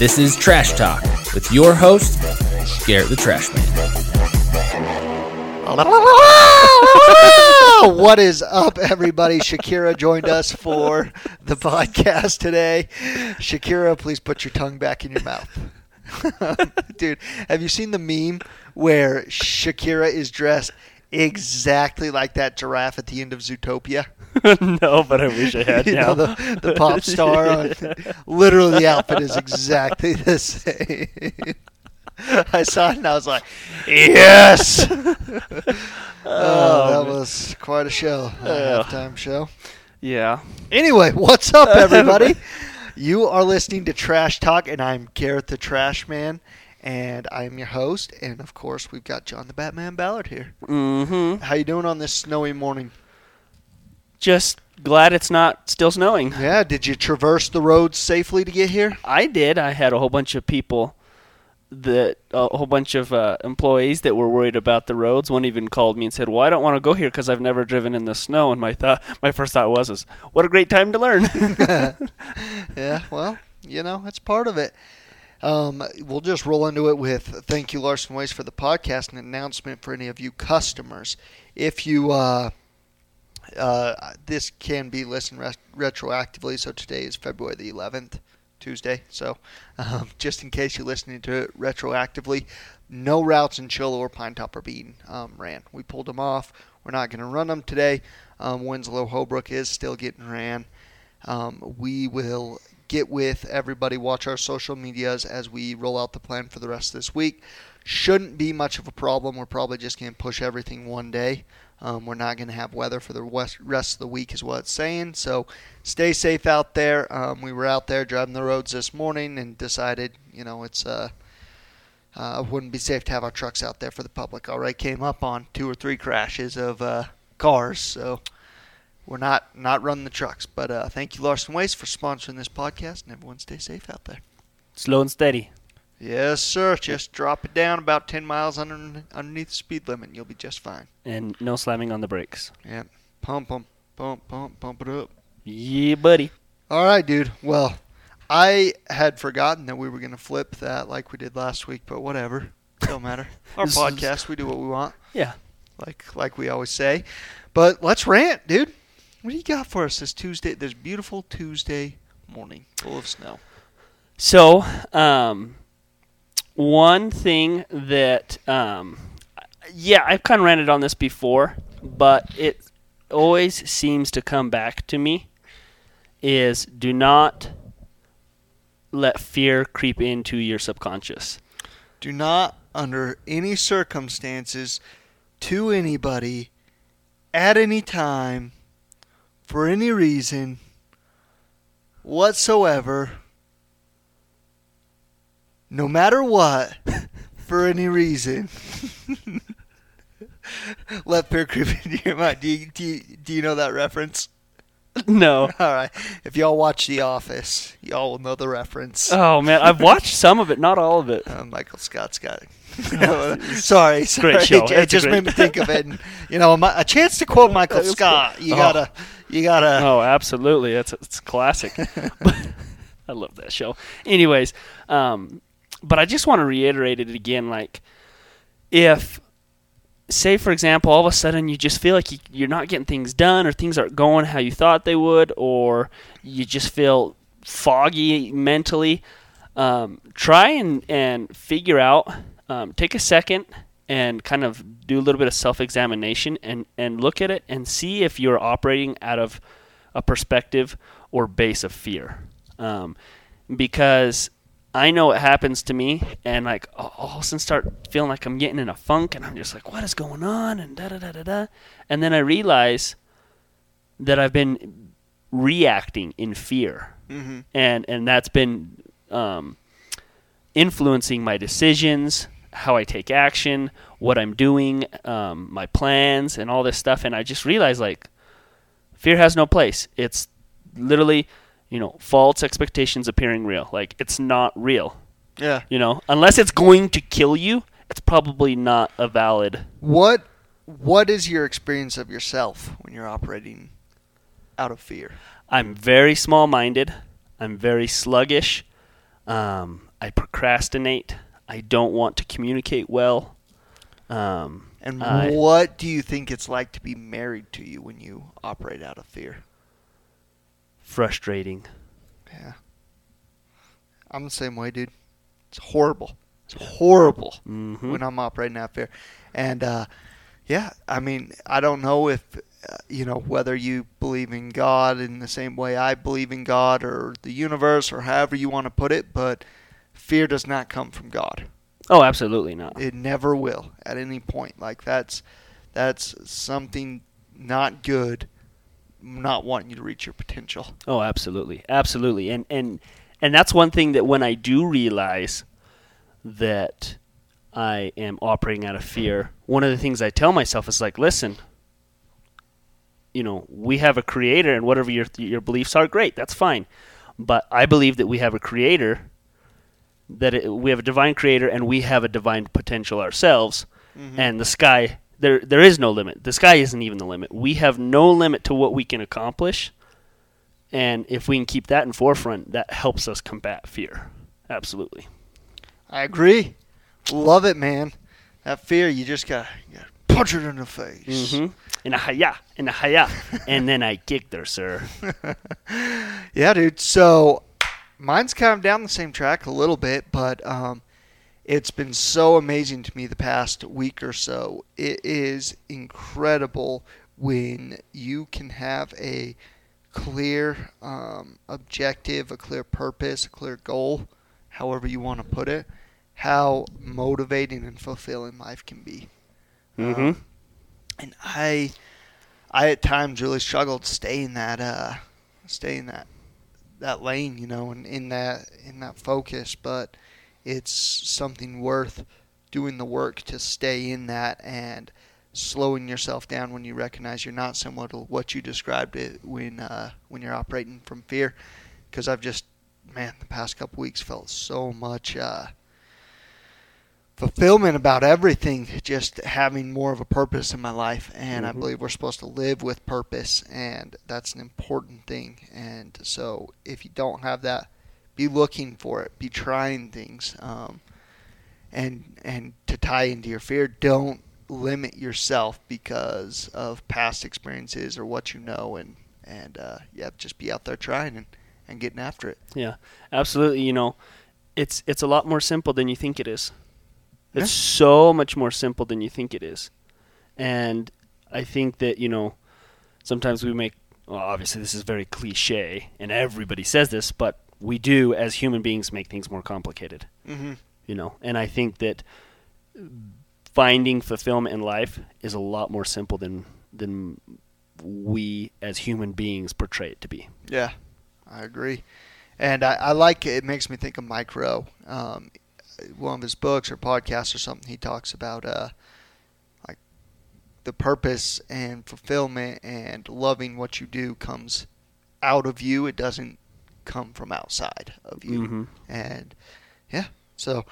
This is Trash Talk with your host, Garrett the Trash Man. what is up, everybody? Shakira joined us for the podcast today. Shakira, please put your tongue back in your mouth. Dude, have you seen the meme where Shakira is dressed exactly like that giraffe at the end of Zootopia? no, but I wish I had. you now. know, the, the pop star. On, literally, the outfit is exactly the same. I saw it and I was like, yes! oh, that was quite a show, a Yeah. halftime show. yeah. Anyway, what's up, everybody? you are listening to Trash Talk, and I'm Garrett the Trash Man, and I'm your host. And of course, we've got John the Batman Ballard here. Mm-hmm. How you doing on this snowy morning? Just glad it's not still snowing. Yeah, did you traverse the roads safely to get here? I did. I had a whole bunch of people that a whole bunch of uh, employees that were worried about the roads. One even called me and said, "Well, I don't want to go here because I've never driven in the snow." And my thought, my first thought was, "Is what a great time to learn." yeah, well, you know, it's part of it. Um, we'll just roll into it with thank you, Larson Waste, for the podcast and announcement for any of you customers. If you, uh, uh, this can be listened ret- retroactively, so today is February the 11th, Tuesday. So um, just in case you're listening to it retroactively, no routes in Show Low or Pinetop are being um, ran. We pulled them off. We're not going to run them today. Um, Winslow Holbrook is still getting ran. Um, we will get with everybody, watch our social medias as we roll out the plan for the rest of this week. Shouldn't be much of a problem. We're probably just going to push everything one day. Um, we're not going to have weather for the rest of the week, is what it's saying. So stay safe out there. Um, we were out there driving the roads this morning and decided, you know, it's uh, uh, wouldn't be safe to have our trucks out there for the public. Already came up on two or three crashes of uh, cars, so we're not not running the trucks. But uh, thank you, Larson Waste, for sponsoring this podcast, and everyone stay safe out there. Slow and steady. Yes, sir. Just drop it down about 10 miles under, underneath the speed limit, and you'll be just fine. and no slamming on the brakes. Yeah, pump them, pump, pump, pump it up. Yeah, buddy. All right, dude. Well, I had forgotten that we were going to flip that like we did last week, but whatever. Don't matter. Our podcast, we do what we want, Yeah. like like we always say. But let's rant, dude. What do you got for us this Tuesday? This beautiful Tuesday morning, full of snow. So, um, one thing that, um, yeah, I've kind of ranted on this before, but it always seems to come back to me is do not let fear creep into your subconscious. Do not, under any circumstances, to anybody, at any time, for any reason whatsoever, no matter what, for any reason, let fear creep into your mind. Do you, do you, do you know that reference? no. All right. If y'all watch The Office, y'all will know the reference. Oh man, I've watched some of it, not all of it. Uh, Michael Scott's got it. sorry, sorry. Great show. It, it just great- made me think of it. And, you know, my, a chance to quote Michael Scott. You Oh. gotta, you gotta. Oh, absolutely. That's it's classic. I love that show. Anyways, um, but I just want to reiterate it again. Like, if, say, for example, all of a sudden you just feel like you, you're not getting things done, or things aren't going how you thought they would, or you just feel foggy mentally, um, try and, and figure out, um, take a second and kind of do a little bit of self examination and, and look at it and see if you're operating out of a perspective or base of fear. Um, because I know it happens to me, and like I'll all of a sudden start feeling like I'm getting in a funk, and I'm just like, what is going on? And da da da da da. And then I realize that I've been reacting in fear, Mhm. and and that's been um, influencing my decisions, how I take action, what I'm doing, um, my plans, and all this stuff. And I just realized like fear has no place. It's literally, you know, false expectations appearing real. Like it's not real. Yeah. You know, unless it's going to kill you, it's probably not a valid. What What is your experience of yourself when you're operating out of fear? I'm very small minded. I'm very sluggish. Um, I procrastinate. I don't want to communicate well. Um, And I- what do you think it's like to be married to you when you operate out of fear? Frustrating. Yeah. I'm the same way, dude. It's horrible. It's horrible hmm when I'm operating out fear. And uh, yeah, I mean, I don't know if uh, you know whether you believe in God in the same way I believe in God or the universe or however you want to put it, but fear does not come from God. Oh, absolutely not. It never will at any point. Like that's that's something not good. Not wanting you to reach your potential. Oh, absolutely, absolutely, and and and that's one thing that when I do realize that I am operating out of fear, one of the things I tell myself is like, listen, you know, we have a creator, and whatever your your beliefs are, great, that's fine, but I believe that we have a creator, that it, we have a divine creator, and we have a divine potential ourselves, mm-hmm. and the sky. There, there is no limit. The sky isn't even the limit. We have no limit to what we can accomplish, and if we can keep that in forefront, that helps us combat fear. Absolutely. I agree. Love it, man. That fear, you just got to punch it in the face. Mm-hmm. In a haya, in a haya, and then I kicked her, sir. Yeah, dude. So mine's kind of down the same track a little bit, but um, it's been so amazing to me the past week or so. It is incredible when you can have a clear um, objective, a clear purpose, a clear goal, however you want to put it, how motivating and fulfilling life can be. Mm-hmm. Um, and I, I at times really struggled to stay in that, uh, stay in that, that lane, you know, and in that in that focus. But it's something worth doing the work to stay in that and slowing yourself down when you recognize you're not similar to what you described it when uh, when you're operating from fear. Because I've just, man, the past couple weeks felt so much. Uh, fulfillment about everything, just having more of a purpose in my life. And I Mhm. believe we're supposed to live with purpose, and that's an important thing. And so, if you don't have that, be looking for it, be trying things. Um, and and to tie into your fear, don't limit yourself because of past experiences or what you know, and and uh, yeah, just be out there trying and, and getting after it. Yeah, absolutely. You know, it's it's a lot more simple than you think it is. It's so much more simple than you think it is, and I think that you know, sometimes we make. Well, obviously, this is very cliche, and everybody says this, but we do as human beings make things more complicated. Mm-hmm. You know, and I think that finding fulfillment in life is a lot more simple than than we as human beings portray it to be. Yeah, I agree. And I, I like it. It makes me think of Mike Rowe. Um, one of his books or podcasts or something, he talks about uh, like the purpose and fulfillment and loving what you do comes out of you. It doesn't come from outside of you. Mhm. And yeah, so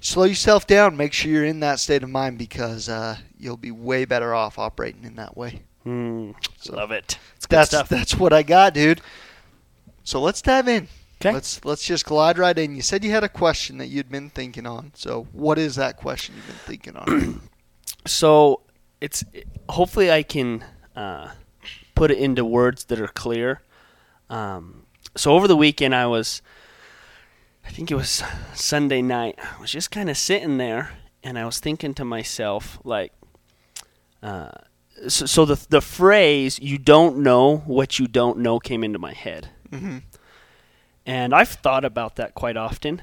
slow yourself down. Make sure you're in that state of mind because uh, you'll be way better off operating in that way. Mm, So love it. It's That's stuff. that's what I got, dude. So let's dive in. 'Kay. Let's let's just glide right in. You said you had a question that you'd been thinking on. So what is that question you've been thinking on? So it's hopefully I can uh, put it into words that are clear. Um, so over the weekend I was, I think it was Sunday night. I was just kind of sitting there and I was thinking to myself like, uh, so, so the the phrase "you don't know what you don't know" came into my head. hmm And I've thought about that quite often.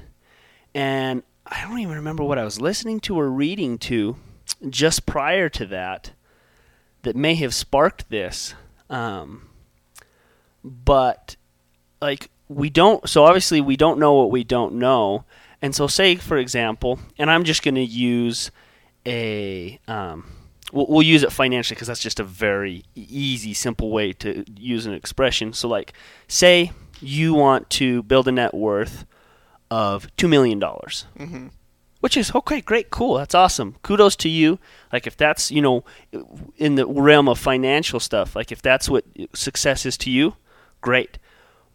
And I don't even remember what I was listening to or reading to just prior to that that may have sparked this. Um, but, like, we don't, so obviously we don't know what we don't know. And so, say, for example, and I'm just going to use a, um, we'll, we'll use it financially because that's just a very easy, simple way to use an expression. So, like, say you want to build a net worth of $2 million, hmm which is okay, great, cool, that's awesome. Kudos to you. Like, if that's, you know, in the realm of financial stuff, like, if that's what success is to you, great.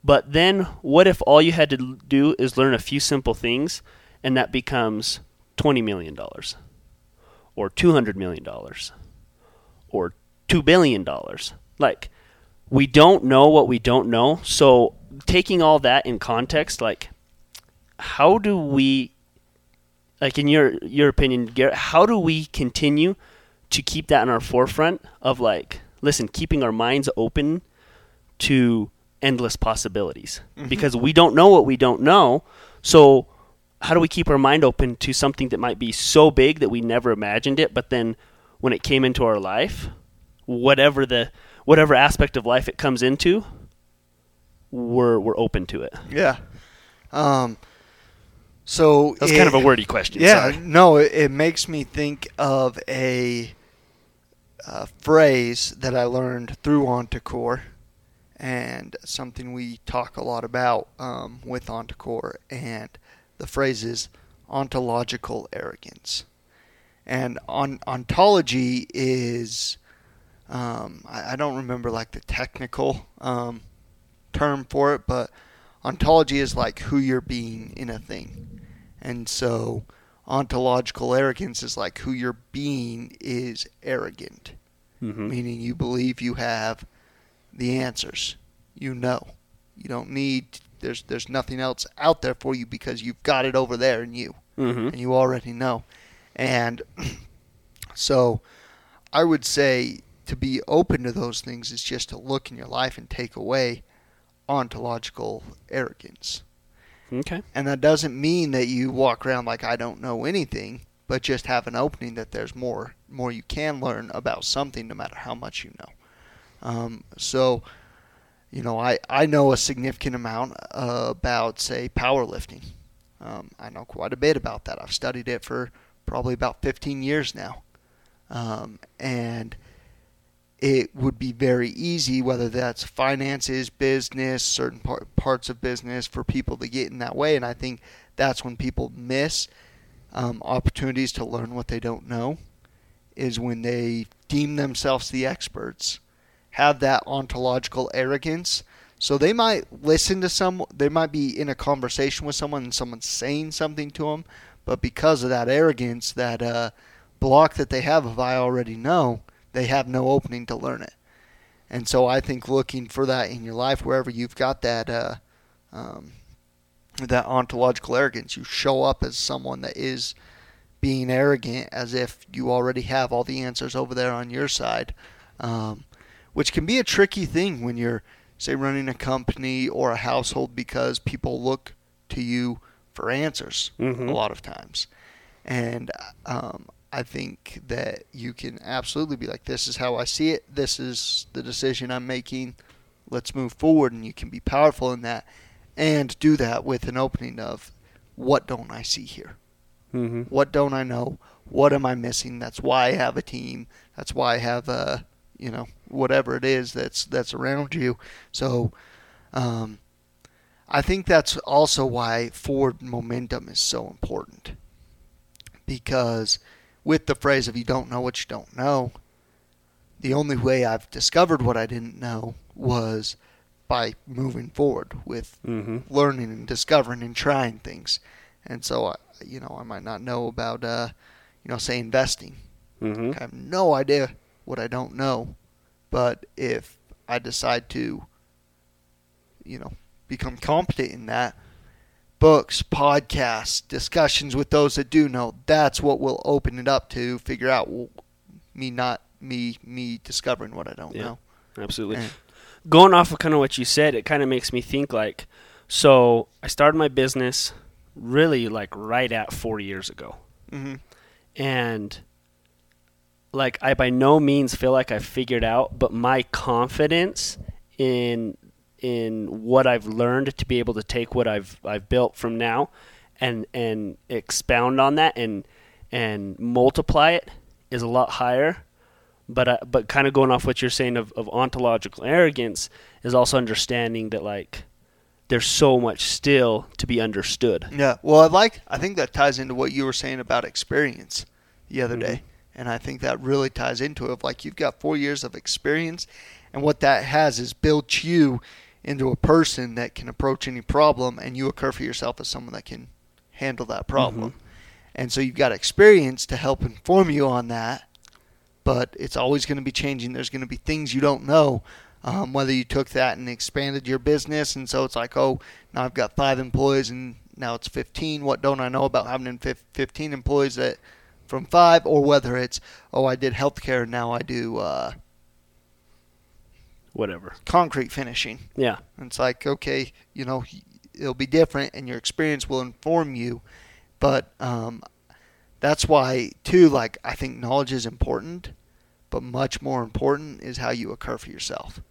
But then, what if all you had to do is learn a few simple things, and that becomes twenty million dollars, or two hundred million dollars, or two billion dollars? Like, we don't know what we don't know. So, taking all that in context, like, how do we, like, in your your opinion, Garrett, how do we continue to keep that in our forefront of like, listen, keeping our minds open to endless possibilities because we don't know what we don't know. So, how do we keep our mind open to something that might be so big that we never imagined it, but then when it came into our life, whatever the whatever aspect of life it comes into, we're we're open to it. Yeah. Um. So That's it- kind of a wordy question. Yeah, sorry. no, it, it makes me think of a, uh phrase that I learned through Ontacore, and something we talk a lot about um, with Ontacore, and the phrase is ontological arrogance. And on, ontology is, um, I, I don't remember like the technical um, term for it, but ontology is like who you're being in a thing. And so ontological arrogance is like who you're being is arrogant, Mhm. meaning you believe you have the answers. You know. You don't need there's there's nothing else out there for you because you've got it over there in you Mhm. and you already know. And so I would say to be open to those things is just to look in your life and take away ontological arrogance. Okay. And that doesn't mean that you walk around like I don't know anything, but just have an opening that there's more more you can learn about something no matter how much you know. Um, so, you know, I, I know a significant amount uh, about, say, powerlifting. Um, I know quite a bit about that. I've studied it for probably about 15 years now. Um, and it would be very easy, whether that's finances, business, certain par- parts of business, for people to get in that way. And I think that's when people miss um, opportunities to learn what they don't know, is when they deem themselves the experts, have that ontological arrogance. So they might listen to some, they might be in a conversation with someone and someone's saying something to them, but because of that arrogance, that uh, block that they have of I already know, they have no opening to learn it. And so I think looking for that in your life, wherever you've got that uh, um, that ontological arrogance, you show up as someone that is being arrogant, as if you already have all the answers over there on your side, um, which can be a tricky thing when you're, say, running a company or a household because people look to you for answers Mhm. a lot of times. And um, I think that you can absolutely be like, this is how I see it. This is the decision I'm making. Let's move forward. And you can be powerful in that and do that with an opening of, what don't I see here? Mm-hmm. What don't I know? What am I missing? That's why I have a team. That's why I have a, you know, whatever it is that's that's around you. So, um, I think that's also why forward momentum is so important. Because with the phrase "if you don't know what you don't know, the only way I've discovered what I didn't know was by moving forward with Mm-hmm. learning and discovering and trying things. And so, I, you know, I might not know about, uh, you know, say investing. Mm-hmm. I have no idea what I don't know. But if I decide to, you know, become competent in that, books, podcasts, discussions with those that do know, that's what will open it up to figure out well, me not me me discovering what I don't Yeah. know. Absolutely. And- Going off of kind of what you said, it kind of makes me think like, so I started my business really like right at four years ago. mhm. and like I by no means feel like I've figured out, but my confidence in in what I've learned to be able to take what I've I've built from now and and expound on that and and multiply it is a lot higher. But uh, but kind of going off what you're saying of, of ontological arrogance is also understanding that like there's so much still to be understood. Yeah. Well, I like. I think that ties into what you were saying about experience the other Mhm. day, and I think that really ties into it. Of like you've got four years of experience, and what that has is built you into a person that can approach any problem, and you occur for yourself as someone that can handle that problem. And so you've got experience to help inform you on that, but it's always going to be changing. There's going to be things you don't know. Um, whether you took that and expanded your business, and so it's like, oh, now I've got five employees, and now it's 15. What don't I know about having 15 employees that from five, or whether it's, oh, I did healthcare, and now I do uh, whatever concrete finishing. Yeah, and it's like, okay, you know, it'll be different, and your experience will inform you, but um, that's why too. Like, I think knowledge is important, but much more important is how you occur for yourself.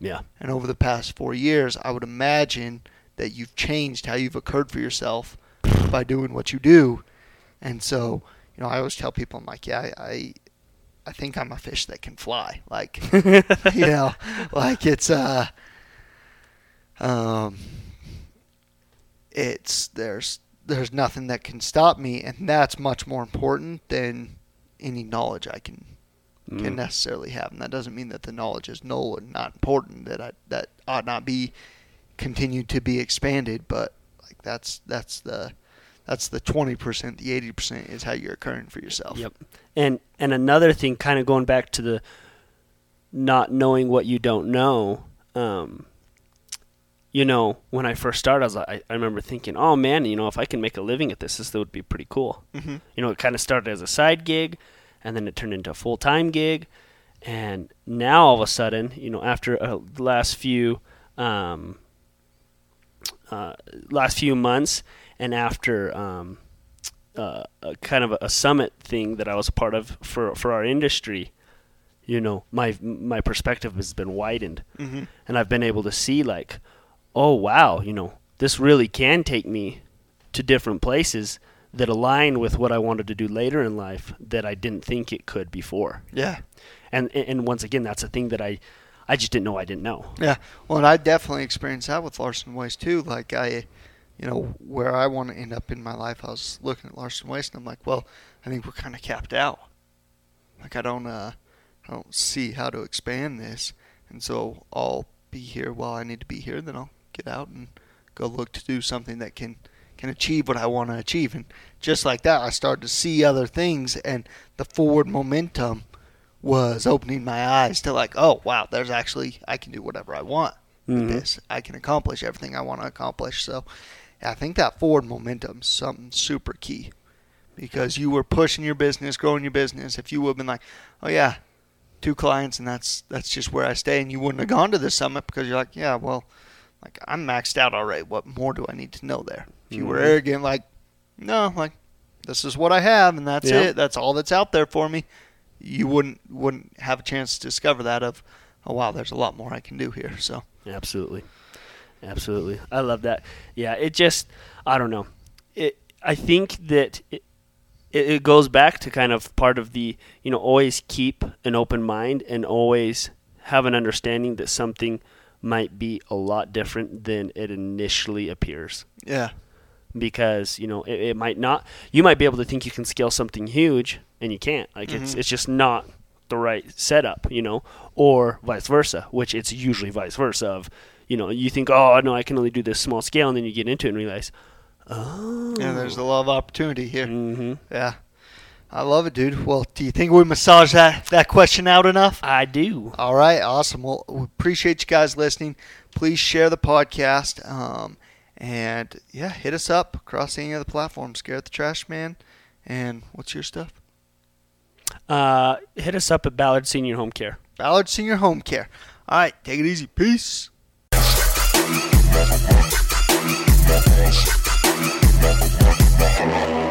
Yeah. And over the past four years, I would imagine that you've changed how you've occurred for yourself by doing what you do. And so, you know, I always tell people, I'm like, yeah, I, I, think I'm a fish that can fly. Like, you know, like it's, uh, um, it's, there's, there's nothing that can stop me. And that's much more important than any knowledge I can mm. can necessarily have, and that doesn't mean that the knowledge is null and not important. That I, that ought not be continued to be expanded, but like that's that's the that's the twenty percent. The eighty percent is how you're occurring for yourself. Yep. And and another thing, kind of going back to the not knowing what you don't know. Um, you know, when I first started, I was like, I, I, remember thinking, oh man, you know, if I can make a living at this, this would be pretty cool. Mm-hmm. You know, it kind of started as a side gig and then it turned into a full time gig. And now all of a sudden, you know, after uh, the last few um, uh, last few months, and after um, uh, a kind of a, summit thing that I was a part of for for our industry, you know, my my perspective has been widened, mm-hmm. and I've been able to see like, oh wow, you know, this really can take me to different places that align with what I wanted to do later in life that I didn't think it could before. Yeah. And and once again, that's a thing that I I just didn't know I didn't know. Yeah. Well, and I definitely experienced that with Larson Waste too. Like I, you know, where I want to end up in my life, I was looking at Larson Waste and I'm like, well, I think we're kind of capped out. Like I don't uh I don't see how to expand this, and so I'll be here while I need to be here. Then I'll get out and go look to do something that can can achieve what I want to achieve. And just like that, I started to see other things, and the forward momentum was opening my eyes to like, oh wow, there's actually I can do whatever I want mm-hmm. with this. I can accomplish everything I want to accomplish. So I think that forward momentum is something super key because you were pushing your business, growing your business. If you would have been like, oh yeah, two clients and that's that's just where I stay, and you wouldn't have gone to the summit because you're like, yeah, well, like I'm maxed out already. What more do I need to know there? If you were mm-hmm. arrogant, like, no, like this is what I have, and that's it. That's all that's out there for me. You wouldn't wouldn't have a chance to discover that of, oh wow, there's a lot more I can do here. So absolutely, absolutely, I love that. Yeah, it just I don't know. It I think that it, it goes back to kind of part of the you know always keep an open mind and always have an understanding that something might be a lot different than it initially appears. Yeah. Because you know it, it might not. You might be able to think you can scale something huge, and you can't. Like mm-hmm. it's it's just not the right setup, you know, or vice versa, which it's usually vice versa. Of you know, you think, oh no, I can only do this small scale, and then you get into it and realize, oh, yeah, there's a lot of opportunity here. Mm-hmm. Yeah. I love it, dude. Well, do you think we massage that, that question out enough? I do. All right, awesome. Well, we appreciate you guys listening. Please share the podcast. Um, and yeah, hit us up across any of the platforms. Garrett the Trash Man. And what's your stuff? Uh, hit us up at Ballard Senior Home Care. Ballard Senior Home Care. All right, take it easy. Peace. Thank you.